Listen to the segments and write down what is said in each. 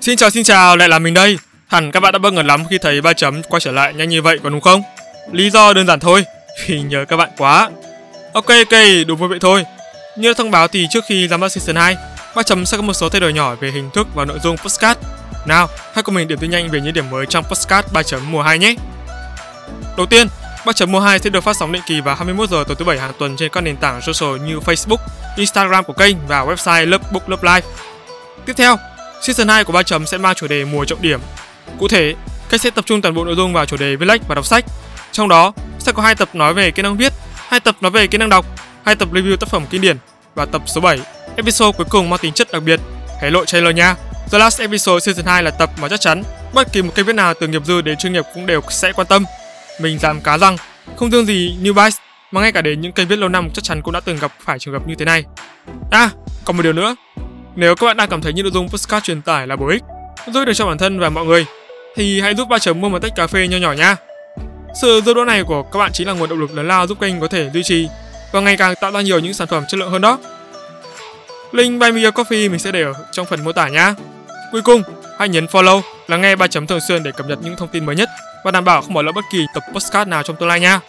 Xin chào xin chào, lại là mình đây. Hẳn các bạn đã bất ngờ lắm khi thấy ba chấm quay trở lại nhanh như vậy còn đúng không? Lý do đơn giản thôi, vì nhớ các bạn quá. Ok ok, đúng vui vậy thôi. Như đã thông báo thì trước khi ra mắt season 2, ba chấm sẽ có một số thay đổi nhỏ về hình thức và nội dung podcast. Nào, hãy cùng mình điểm tin nhanh về những điểm mới trong podcast 3 chấm mùa 2 nhé. Đầu tiên, 3 chấm mùa 2 sẽ được phát sóng định kỳ vào 21 giờ tối thứ bảy hàng tuần trên các nền tảng social như Facebook, Instagram của kênh và website Lovebook Love Life. Tiếp theo, Season 2 của 3 chấm sẽ mang chủ đề mùa trọng điểm. Cụ thể, kênh sẽ tập trung toàn bộ nội dung vào chủ đề viết lách và đọc sách. Trong đó sẽ có hai tập nói về kỹ năng viết, hai tập nói về kỹ năng đọc, hai tập review tác phẩm kinh điển và tập số 7, episode cuối cùng mang tính chất đặc biệt. Hãy lộ trailer nha. The Last Episode Season 2 là tập mà chắc chắn bất kỳ một kênh viết nào từ nghiệp dư đến chuyên nghiệp cũng đều sẽ quan tâm. Mình dám cá rằng không riêng gì New Vice mà ngay cả đến những kênh viết lâu năm chắc chắn cũng đã từng gặp phải trường hợp như thế này. À, còn một điều nữa, nếu các bạn đang cảm thấy những nội dung podcast truyền tải là bổ ích, giúp được cho bản thân và mọi người, thì hãy giúp ba chấm mua một tách cà phê nho nhỏ nha. Sự giúp đỡ này của các bạn chính là nguồn động lực lớn lao giúp kênh có thể duy trì và ngày càng tạo ra nhiều những sản phẩm chất lượng hơn đó. Link Buy Me a Coffee mình sẽ để ở trong phần mô tả nhá. Cuối cùng, hãy nhấn follow, lắng nghe ba chấm thường xuyên để cập nhật những thông tin mới nhất và đảm bảo không bỏ lỡ bất kỳ tập podcast nào trong tương lai nha.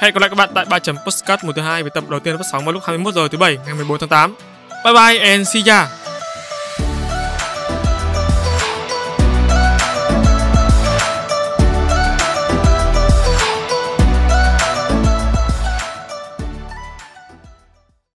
Hẹn gặp lại các bạn tại 3 chấm podcast mùa thứ hai với tập đầu tiên phát sóng vào lúc 21 giờ thứ bảy ngày 14 tháng 8. Bye bye and see ya.